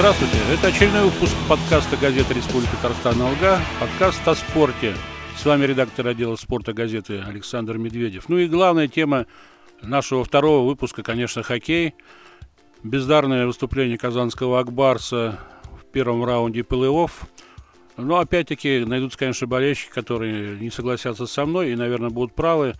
Здравствуйте, это очередной выпуск подкаста газеты «Республика Татарстан Алга», подкаст о спорте. С вами редактор отдела спорта газеты Александр Медведев. Ну и главная тема нашего второго выпуска, конечно, хоккей. Бездарное выступление казанского Акбарса в первом раунде плей-офф. Но опять-таки найдутся, конечно, болельщики, которые не согласятся со мной и, наверное, будут правы.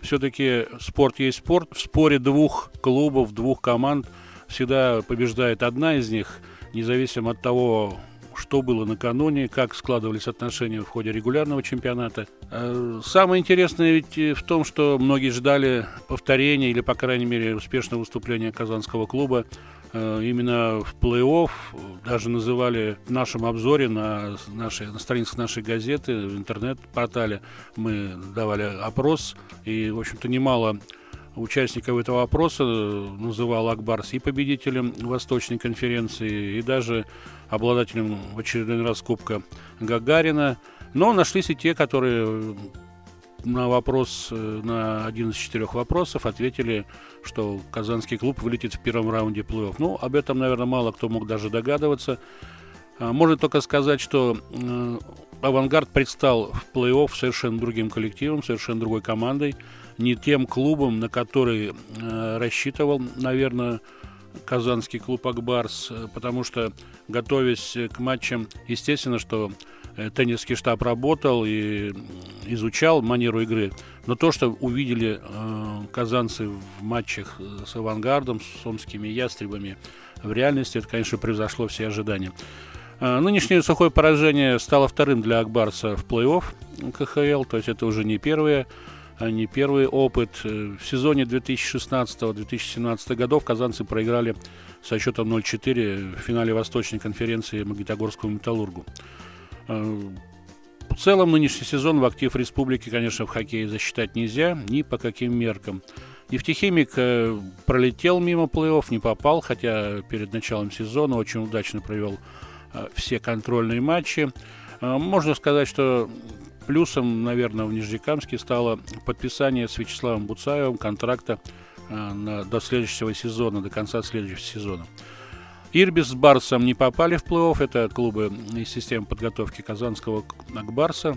Все-таки спорт есть спорт. В споре двух клубов, двух команд всегда побеждает одна из них, независимо от того, что было накануне, как складывались отношения в ходе регулярного чемпионата. Э, самое интересное ведь в том, что многие ждали повторения или, по крайней мере, успешного выступления казанского клуба Э, именно в плей-офф, даже называли в нашем обзоре на, нашей, на страницах нашей газеты, в интернет-портале мы давали опрос, и, в общем-то, немало участников этого опроса называл Акбарс и победителем Восточной конференции, и даже обладателем в очередной раз Кубка Гагарина. Но нашлись и те, которые на вопрос, э, на один из четырех вопросов ответили, что казанский клуб вылетит в первом раунде плей-офф. Ну, об этом, наверное, мало кто мог даже догадываться. А, можно только сказать, что э, «Авангард» предстал в плей-офф совершенно другим коллективом, совершенно другой командой, не тем клубом, на который э, рассчитывал, наверное, казанский клуб «Акбарс», потому что, готовясь к матчам, естественно, что Э, теннисский штаб работал и изучал манеру игры. Но то, что увидели э, казанцы в матчах с «Авангардом», с омскими «Ястребами», в реальности это, конечно, превзошло все ожидания. Э, нынешнее сухое поражение стало вторым для Акбарса в плей-офф КХЛ, то есть это уже не первое не первый опыт. Э, в сезоне 2016-2017 годов казанцы проиграли со счетом 0-4 в финале Восточной конференции Магнитогорскому металлургу. Э, в целом нынешний сезон в актив республики, конечно, в хоккее засчитать нельзя, ни по каким меркам. Нефтехимик э, пролетел мимо плей-офф, не попал, хотя перед началом сезона очень удачно провел все контрольные матчи. Можно сказать, что плюсом, наверное, в Нижнекамске стало подписание с Вячеславом Буцаевым контракта до следующего сезона, до конца следующего сезона. Ирбис с Барсом не попали в плей-офф. Это клубы из системы подготовки Казанского Акбарса.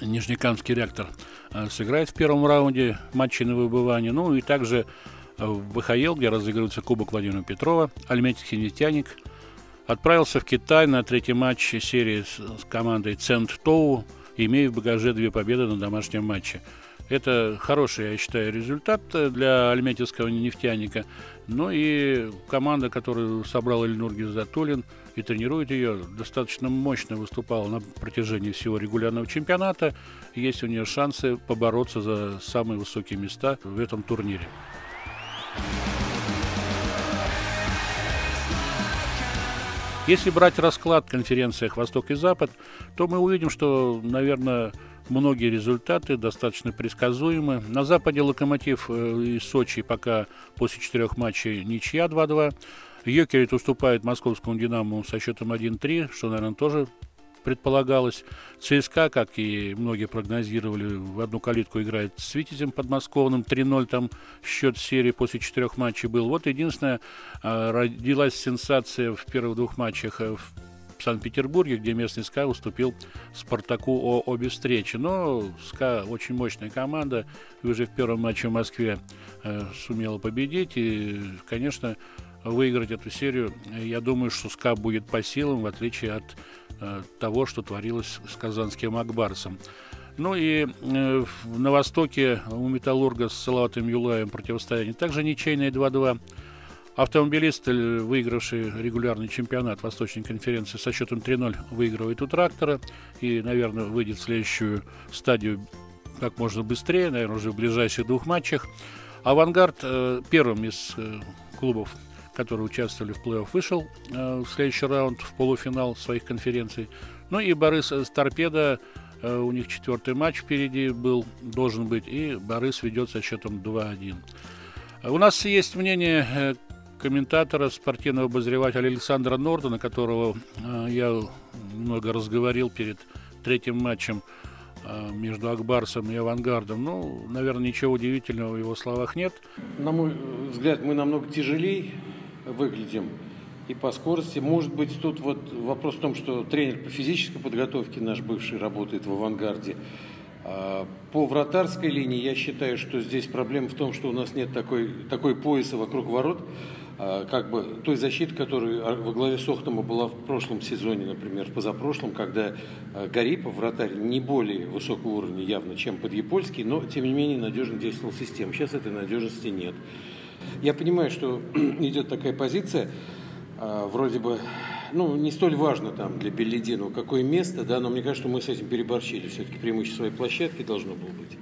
Нижнекамский реактор э, сыграет в первом раунде матчей на выбывание. Ну и также э, в ВХЛ, где разыгрывается Кубок Владимира Петрова, Альметьевский нефтяник отправился в Китай на третий матч серии с командой Цент Тоу, имея в багаже две победы на домашнем матче. Это хороший, я считаю, результат для альметьевского нефтяника. Ну и команда, которую собрал Ильнур Гизатуллин и тренирует ее, достаточно мощно выступала на протяжении всего регулярного чемпионата. Есть у нее шансы побороться за самые высокие места в этом турнире. Если брать расклад конференциях «Восток» и «Запад», то мы увидим, что, наверное, многие результаты достаточно предсказуемы. На Западе «Локомотив» э, из Сочи пока после четырех матчей ничья 2-2. Йокерит уступает московскому «Динаму» со счетом 1-3, что, наверное, тоже предполагалось. ЦСКА, как и многие прогнозировали, в одну калитку играет с Витязем подмосковным. 3-0 там счет серии после четырех матчей был. Вот единственное, а, родилась сенсация в первых двух матчах э, в Санкт-Петербурге, где местный СКА уступил Спартаку о обе встречи. Но СКА очень мощная команда, уже в первом матче в Москве э, сумела победить. И, конечно, выиграть эту серию, я думаю, что СКА будет по силам, в отличие от Э, того, что творилось с казанским Ак Барсом. Ну и э, на Востоке у Металлурга с Салаватом Юлаем противостояние также ничейное 2-2. Автомобилист, э, выигравший регулярный чемпионат Восточной конференции со счетом 3-0, выигрывает у трактора и, наверное, выйдет в следующую стадию как можно быстрее, наверное, уже в ближайших двух матчах. Авангард э, первым из э, клубов которые участвовали в плей-офф, вышел э, в следующий раунд, в полуфинал своих конференций. Ну и Борис с Торпедо, э, у них четвертый матч впереди был, должен быть, и Борис ведет со счетом 2-1. У нас есть мнение э, комментатора, спортивного обозревателя Александра Нордена, которого э, я много разговорил перед третьим матчем э, между Акбарсом и Авангардом. Ну, наверное, ничего удивительного в его словах нет. На мой взгляд, мы намного тяжелее выглядим. и по скорости. Может быть, тут вот вопрос в том, что тренер по физической подготовке наш бывший работает в «Авангарде». А по вратарской линии я считаю, что здесь проблема в том, что у нас нет такой, такой пояса вокруг ворот, а, как бы той защиты, которая во главе Сохтома была в прошлом сезоне, например, в позапрошлом, когда а, Гарипов, вратарь, не более высокого уровня явно, чем подъепольский, но, тем не менее, надежно действовал система. Сейчас этой надежности нет. Я понимаю, что идет такая позиция, вроде бы ну, не столь важно там для Беллидинова, какое место, да, но мне кажется, что мы с этим переборщили. Все-таки преимущество своей площадки должно было быть.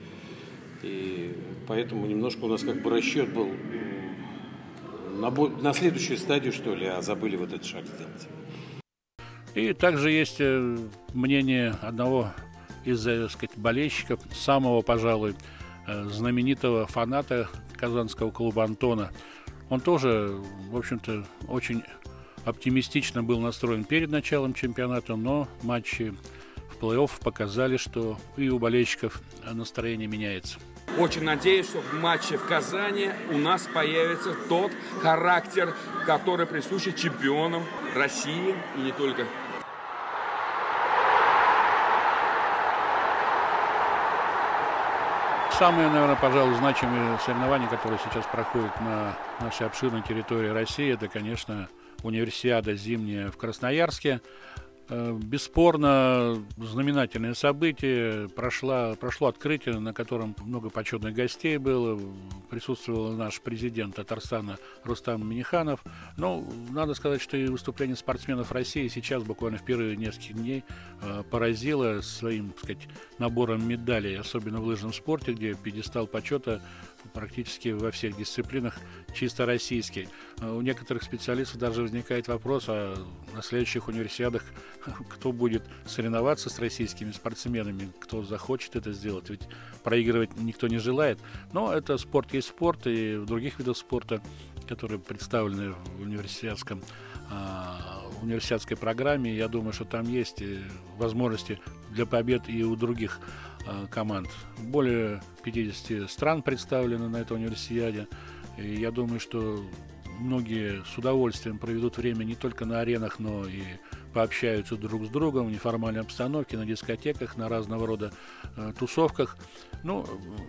И поэтому немножко у нас как бы расчет был на, на следующую стадию, что ли, а забыли вот этот шаг сделать. И также есть э, мнение одного из, так э, сказать, болельщиков, самого, пожалуй, э, знаменитого фаната казанского клуба «Антона». Он тоже, в общем-то, очень оптимистично был настроен перед началом чемпионата, но матчи в плей-офф показали, что и у болельщиков настроение меняется. Очень надеюсь, что в матче в Казани у нас появится тот характер, который присущий чемпионам России и не только. Самые, наверное, пожалуй, значимые соревнования, которые сейчас проходят на нашей обширной территории России, это, конечно, универсиада зимняя в Красноярске. Э, бесспорно, знаменательное событие. Прошло, прошло открытие, на котором много почетных гостей было. Присутствовал наш президент Татарстана Рустам Миниханов. Ну, надо сказать, что и выступление спортсменов России сейчас, буквально в первые несколько дней, э, поразило своим, так сказать, набором медалей, особенно в лыжном спорте, где пьедестал почета практически во всех дисциплинах чисто российский. А у некоторых специалистов даже возникает вопрос, а на следующих универсиадах кто будет соревноваться с российскими спортсменами, кто захочет это сделать, ведь проигрывать никто не желает. Но это спорт есть спорт, и в других видах спорта, которые представлены в университетском а, университетской программе, я думаю, что там есть э, возможности для побед и у других Э, команд. Более 50 стран представлены на этой универсиаде. И я думаю, что многие с удовольствием проведут время не только на аренах, но и пообщаются друг с другом в неформальной обстановке, на дискотеках, на разного рода э, тусовках. Ну,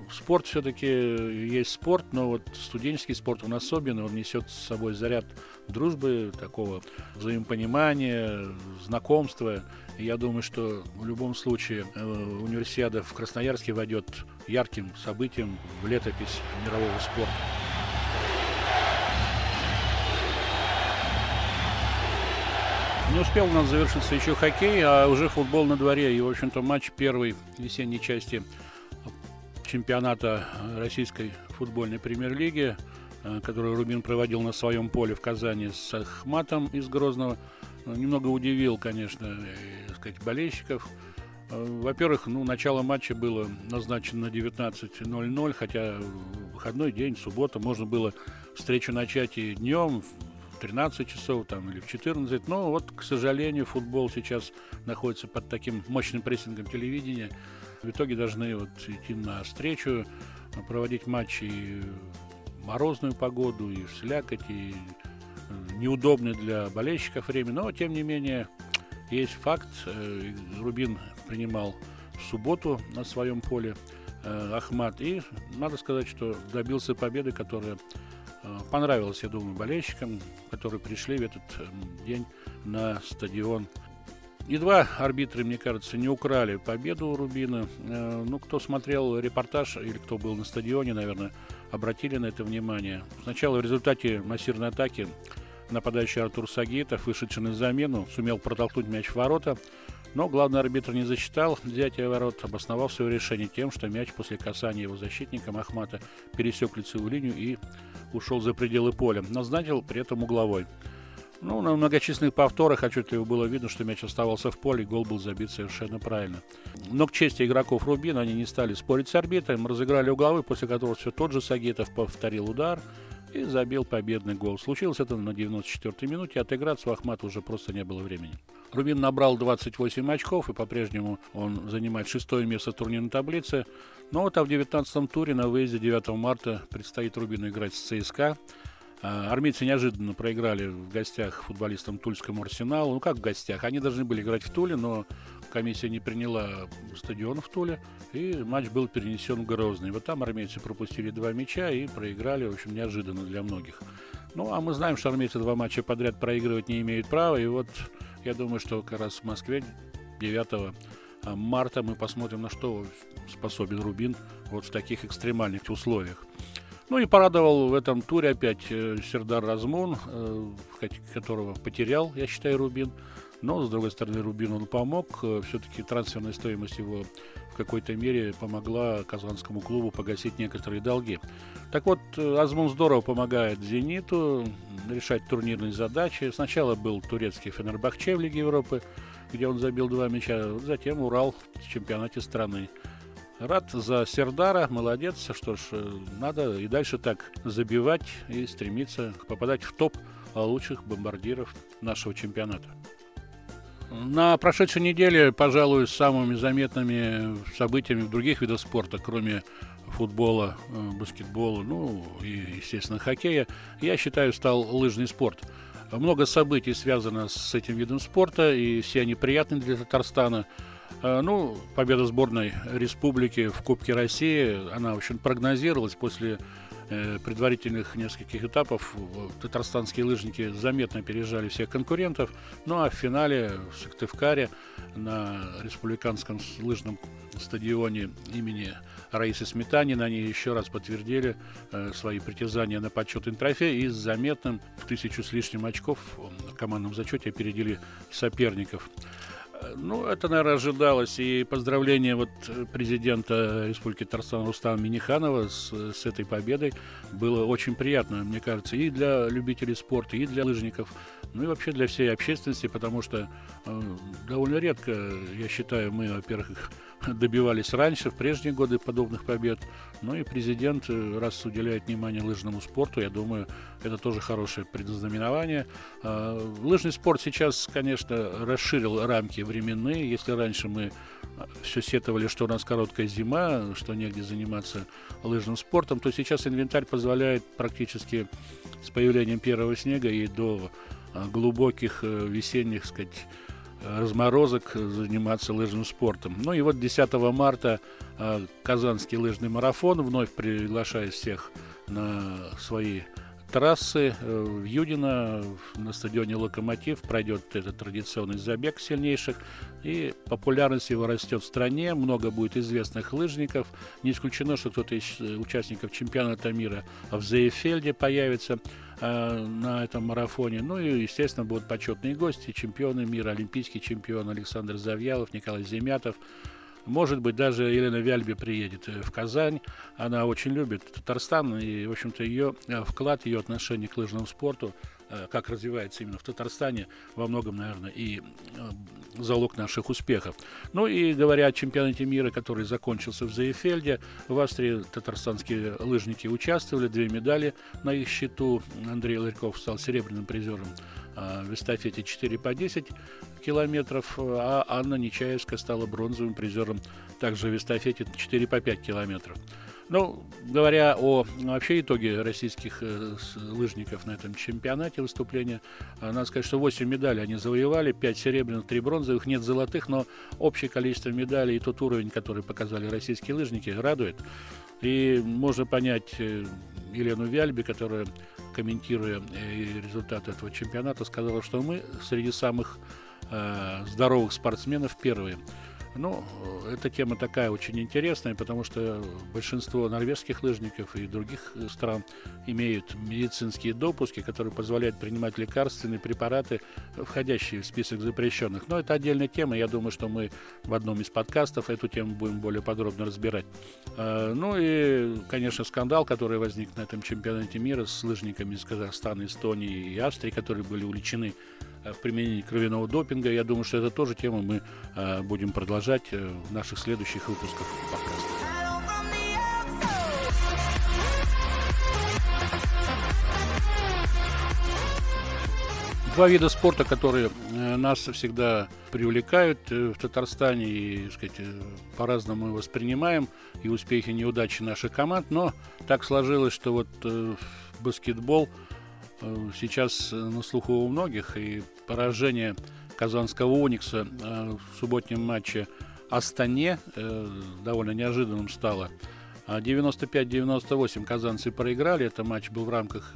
спорт все-таки есть спорт, но вот студенческий спорт, он особенный, он несет с собой заряд дружбы, такого взаимопонимания, знакомства. Я думаю, что в любом случае э, универсиада в Красноярске войдет ярким событием в летопись мирового спорта. Не успел у нас завершиться еще хоккей, а уже футбол на дворе. И, в общем-то, матч первой весенней части чемпионата Российской футбольной премьер-лиги, э, который Рубин проводил на своем поле в Казани с Ахматом из Грозного, э, немного удивил, конечно, и, сказать, болельщиков. Э, во-первых, ну, начало матча было назначено на 19.00, хотя выходной день, суббота, можно было встречу начать и днем, 13 часов там, или в 14. Но вот, к сожалению, футбол сейчас находится под таким мощным прессингом телевидения. В итоге должны вот идти на встречу, проводить матчи и в морозную погоду, и в слякоть, и э, неудобное для болельщиков время. Но, тем не менее, есть факт. Э, Рубин принимал в субботу на своем поле э, Ахмат. И надо сказать, что добился победы, которая понравилось, я думаю, болельщикам, которые пришли в этот эм, день на стадион. И два арбитра, мне кажется, не украли победу у Рубина. Э, ну, кто смотрел репортаж или кто был на стадионе, наверное, обратили на это внимание. Сначала в результате массированной атаки нападающий Артур Сагитов, вышедший на замену, сумел протолкнуть мяч в ворота. Но главный арбитр не засчитал взятие ворот, обосновав свое решение тем, что мяч после касания его защитником Ахмата пересек лицевую линию и ушел за пределы поля. Назначил при этом угловой. Ну, на многочисленных повторах отчетливо было видно, что мяч оставался в поле, гол был забит совершенно правильно. Но к чести игроков Рубина они не стали спорить с арбитром, разыграли угловой, после которого все тот же Сагитов повторил удар и забил победный гол. Случилось это на 94-й минуте, отыграться у Ахмата уже просто не было времени. Рубин набрал 28 очков, и по-прежнему он занимает шестое место турнирной таблице. Но вот а в 19-м туре на выезде 9 марта предстоит Рубину играть с ЦСКА. А, армейцы неожиданно проиграли в гостях футболистам Тульскому Арсеналу. Ну как в гостях? Они должны были играть в Туле, но комиссия не приняла стадион в Туле, и матч был перенесен в Грозный. Вот там армейцы пропустили два мяча и проиграли, в общем, неожиданно для многих. Ну, а мы знаем, что армейцы два матча подряд проигрывать не имеют права, и вот я думаю, что как раз в Москве 9 марта мы посмотрим, на что способен Рубин вот в таких экстремальных условиях. Ну и порадовал в этом туре опять э, Сердар Размун, э, которого потерял, я считаю, Рубин. Но, с другой стороны, Рубин он помог. Э, Все-таки трансферная стоимость его в какой-то мере помогла казанскому клубу погасить некоторые долги. Так вот, Азмун здорово помогает «Зениту» решать турнирные задачи. Сначала был турецкий Фенербахче в Лиге Европы, где он забил два мяча, затем Урал в чемпионате страны. Рад за Сердара, молодец. Что ж, э, надо и дальше так забивать и стремиться попадать в топ лучших бомбардиров нашего чемпионата. На прошедшей неделе, пожалуй, самыми заметными событиями в других видах спорта, кроме футбола, э, баскетбола, ну и, естественно, хоккея, я считаю, стал лыжный спорт. Много событий связано с этим видом спорта, и все они приятны для Татарстана – ну, победа сборной республики в Кубке России, она, в общем, прогнозировалась после э, предварительных нескольких этапов. Татарстанские лыжники заметно опережали всех конкурентов. Ну а в финале в Сыктывкаре на республиканском лыжном стадионе имени Раисы Сметанина они еще раз подтвердили э, свои притязания на почетный трофей и с заметным в тысячу с лишним очков в командном зачете опередили соперников. Ну, это, наверное, ожидалось. И поздравление вот президента Республики Татарстан Рустама Миниханова с, с этой победой было очень приятно, мне кажется, и для любителей спорта, и для лыжников, ну и вообще для всей общественности, потому что э, довольно редко, я считаю, мы, во-первых, добивались раньше, в прежние годы подобных побед. Ну и президент, э, раз уделяет внимание лыжному спорту, я думаю, это тоже хорошее предзнаменование. А, лыжный спорт сейчас, конечно, расширил рамки временные. Если раньше мы а, все сетовали, что у нас короткая зима, что негде заниматься лыжным спортом, то сейчас инвентарь позволяет практически с появлением первого снега и до глубоких э, весенних, сказать, разморозок заниматься лыжным спортом. Ну и вот 10 марта э, Казанский лыжный марафон вновь приглашает всех на свои трассы. Э, в Юдино на стадионе «Локомотив» пройдет этот традиционный забег сильнейших. И популярность его растет в стране. Много будет известных лыжников. Не исключено, что кто-то из участников чемпионата мира в Зейфельде появится. Э, на этом марафоне. Ну и, естественно, будут почетные гости, чемпионы мира, олимпийский чемпион Александр Завьялов, Николай Земятов. Может быть, даже Елена Вяльби приедет э, в Казань. Она очень любит Татарстан, и, в общем-то, ее э, вклад, ее отношение к лыжному спорту – Э, как развивается именно в Татарстане, во многом, наверное, и залог наших успехов. Ну и говоря о чемпионате мира, который закончился в Заефельде, в Австрии татарстанские лыжники участвовали, две медали на их счету. Андрей Ларьков стал серебряным призером в эстафете 4 по 10 километров, а Анна Нечаевская стала бронзовым призером также в эстафете 4 по 5 километров. Ну, говоря о вообще итоге российских э, лыжников на этом чемпионате выступления, э, надо сказать, что 8 медалей они завоевали, 5 серебряных, 3 бронзовых, нет золотых, но общее количество медалей и тот уровень, который показали российские лыжники, радует. И можно понять э, Елену Вяльби, которая, комментируя результаты этого чемпионата, сказала, что мы среди самых э, здоровых спортсменов первые. Ну, эта тема такая очень интересная, потому что большинство норвежских лыжников и других стран имеют медицинские допуски, которые позволяют принимать лекарственные препараты, входящие в список запрещенных. Но это отдельная тема. Я думаю, что мы в одном из подкастов эту тему будем более подробно разбирать. А, ну и, конечно, скандал, который возник на этом чемпионате мира с лыжниками из Казахстана, Эстонии и Австрии, которые были увлечены Э, в применении кровяного допинга. Я думаю, что это тоже тема мы э, будем продолжать э, в наших следующих выпусках подкаста. Два вида спорта, которые нас всегда привлекают в Татарстане и, сказать, по-разному воспринимаем и успехи, и неудачи наших команд, но так сложилось, что вот баскетбол сейчас на слуху у многих, и поражение казанского «Уникса» в субботнем матче Астане довольно неожиданным стало. 95-98 казанцы проиграли. Это матч был в рамках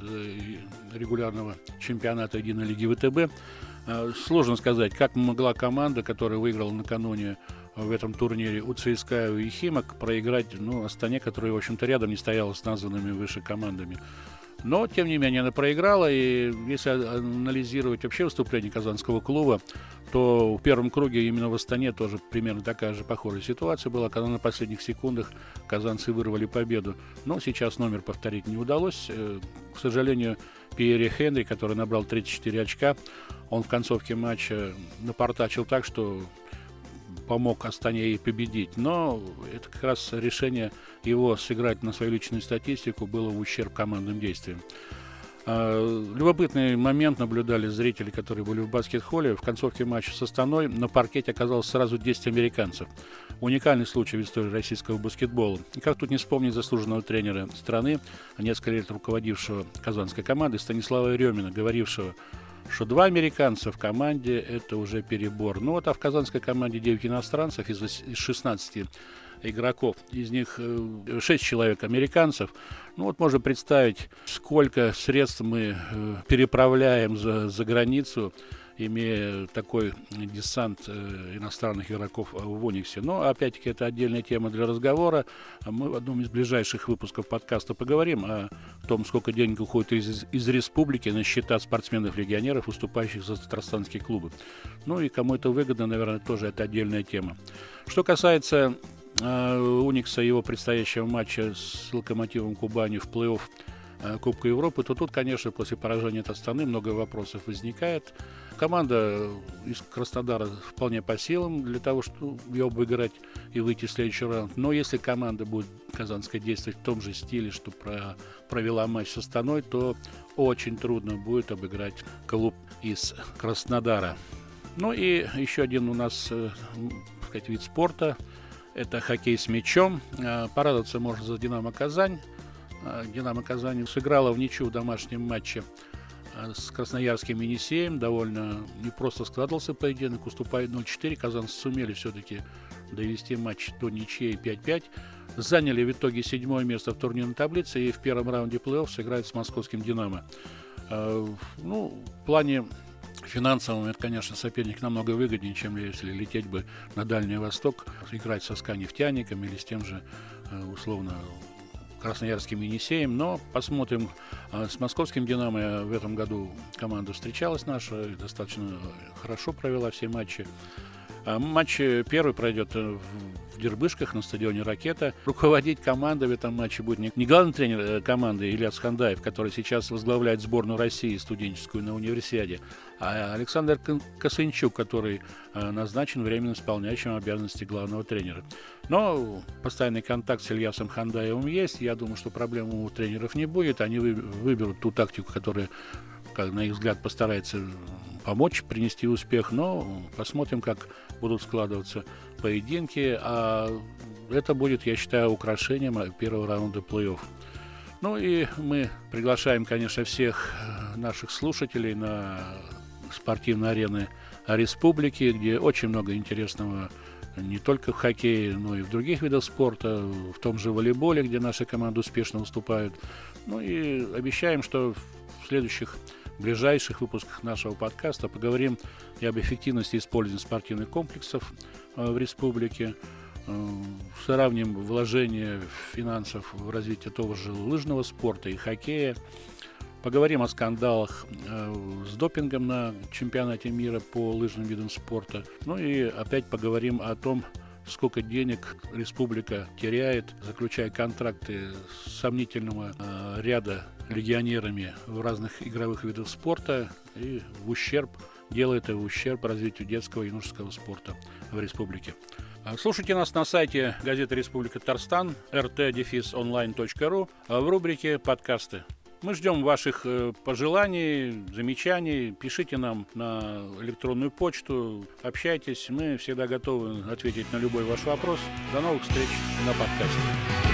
регулярного чемпионата единой лиги ВТБ. Сложно сказать, как могла команда, которая выиграла накануне в этом турнире у ЦСКА и Химок проиграть ну, Астане, которая, в общем-то, рядом не стояла с названными выше командами. Но, тем не менее, она проиграла, и если анализировать вообще выступление казанского клуба, то в первом круге именно в Астане тоже примерно такая же похожая ситуация была, когда на последних секундах казанцы вырвали победу. Но сейчас номер повторить не удалось. Э, к сожалению, Пьерри Хенри, который набрал 34 очка, он в концовке матча напортачил так, что помог Астане и победить. Но это как раз решение его сыграть на свою личную статистику было в ущерб командным действиям. А, любопытный момент наблюдали зрители, которые были в баскет-холле. В концовке матча с Астаной на паркете оказалось сразу 10 американцев. Уникальный случай в истории российского баскетбола. И как тут не вспомнить заслуженного тренера страны, несколько лет руководившего казанской командой Станислава Ремина, говорившего, что два американца в команде – это уже перебор. Ну вот, а в казанской команде 9 иностранцев из 16 игроков, из них 6 э, человек американцев. Ну вот можно представить, сколько средств мы э, переправляем за, за границу имея такой десант э, иностранных игроков в Униксе. Но, опять-таки, это отдельная тема для разговора. Мы в одном из ближайших выпусков подкаста поговорим о том, сколько денег уходит из, из республики на счета спортсменов-легионеров, выступающих за татарстанские клубы. Ну и кому это выгодно, наверное, тоже это отдельная тема. Что касается э, Уникса и его предстоящего матча с Локомотивом Кубани в плей-офф Э, Кубка Европы, то тут, конечно, после поражения от Астаны много вопросов возникает. Команда из Краснодара вполне по силам для того, чтобы ее обыграть и выйти в следующий раунд. Но если команда будет казанская действовать в том же стиле, что про, провела матч с Астаной, то очень трудно будет обыграть клуб из Краснодара. Ну и еще один у нас э, сказать, вид спорта – это хоккей с мячом. Э, порадоваться можно за «Динамо Казань». А, Динамо Казани сыграла в ничью в домашнем матче а, с Красноярским Енисеем. Довольно непросто складывался поединок, уступая 0-4. Казанцы сумели все-таки довести матч до ничьей 5-5. Заняли в итоге седьмое место в турнирной таблице и в первом раунде плей-офф сыграют с московским «Динамо». А, ну, в плане финансовом это, конечно, соперник намного выгоднее, чем если лететь бы на Дальний Восток, играть со СКА или с тем же, условно, Красноярским Енисеем, но посмотрим. А, с московским «Динамо» в этом году команда встречалась наша, достаточно хорошо провела все матчи. А, матч первый пройдет в Дербышках на стадионе «Ракета». Руководить командой в этом матче будет не, главный тренер э, команды Ильяс Хандаев, который сейчас возглавляет сборную России студенческую на универсиаде, а Александр Косынчук, который э, назначен временно исполняющим обязанности главного тренера. Но постоянный контакт с Ильясом Хандаевым есть. Я думаю, что проблем у тренеров не будет. Они выберут ту тактику, которая, как на их взгляд, постарается помочь принести успех. Но посмотрим, как будут складываться поединки, а это будет, я считаю, украшением первого раунда плей-офф. Ну и мы приглашаем, конечно, всех наших слушателей на спортивные арены республики, где очень много интересного не только в хоккее, но и в других видах спорта, в том же волейболе, где наши команды успешно выступают. Ну и обещаем, что в следующих ближайших выпусках нашего подкаста. Поговорим и об эффективности использования спортивных комплексов э, в республике, э, сравним вложение финансов в развитие того же лыжного спорта и хоккея, поговорим о скандалах э, с допингом на чемпионате мира по лыжным видам спорта, ну и опять поговорим о том, сколько денег республика теряет, заключая контракты сомнительного э, ряда легионерами в разных игровых видах спорта и в ущерб, делает это в ущерб развитию детского и юношеского спорта в республике. А слушайте нас на сайте газеты «Республика Татарстан» rt-online.ru в рубрике «Подкасты». Мы ждем ваших э, пожеланий, замечаний. Пишите нам на электронную почту, общайтесь. Мы всегда готовы ответить на любой ваш вопрос. До новых встреч на подкасте.